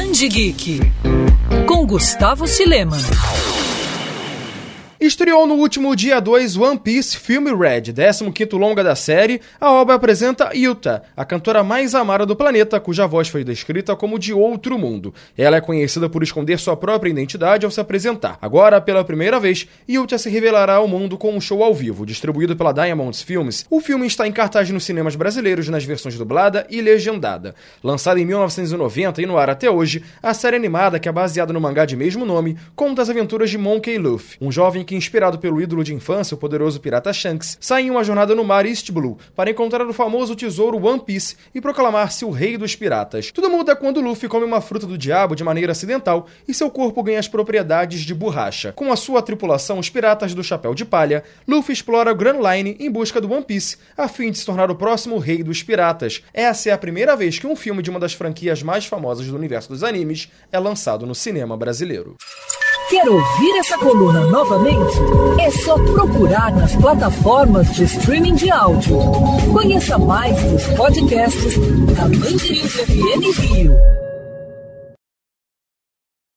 Band Geek com Gustavo Silema. Estreou no último dia 2 One Piece Film Red, 15º longa da série. A obra apresenta Yuta, a cantora mais amada do planeta, cuja voz foi descrita como de outro mundo. Ela é conhecida por esconder sua própria identidade ao se apresentar. Agora, pela primeira vez, Yuta se revelará ao mundo com um show ao vivo, distribuído pela Diamonds Films. O filme está em cartaz nos cinemas brasileiros nas versões dublada e legendada. Lançada em 1990 e no ar até hoje, a série animada, que é baseada no mangá de mesmo nome, conta as aventuras de Monkey Luffy, um jovem que, inspirado pelo ídolo de infância, o poderoso pirata Shanks, sai em uma jornada no mar East Blue para encontrar o famoso tesouro One Piece e proclamar-se o rei dos piratas. Tudo muda quando Luffy come uma fruta do diabo de maneira acidental e seu corpo ganha as propriedades de borracha. Com a sua tripulação, os piratas do Chapéu de Palha, Luffy explora o Grand Line em busca do One Piece, a fim de se tornar o próximo rei dos piratas. Essa é a primeira vez que um filme de uma das franquias mais famosas do universo dos animes é lançado no cinema brasileiro. Quer ouvir essa coluna novamente? É só procurar nas plataformas de streaming de áudio. Conheça mais dos podcasts da Mandirinhos FM Rio.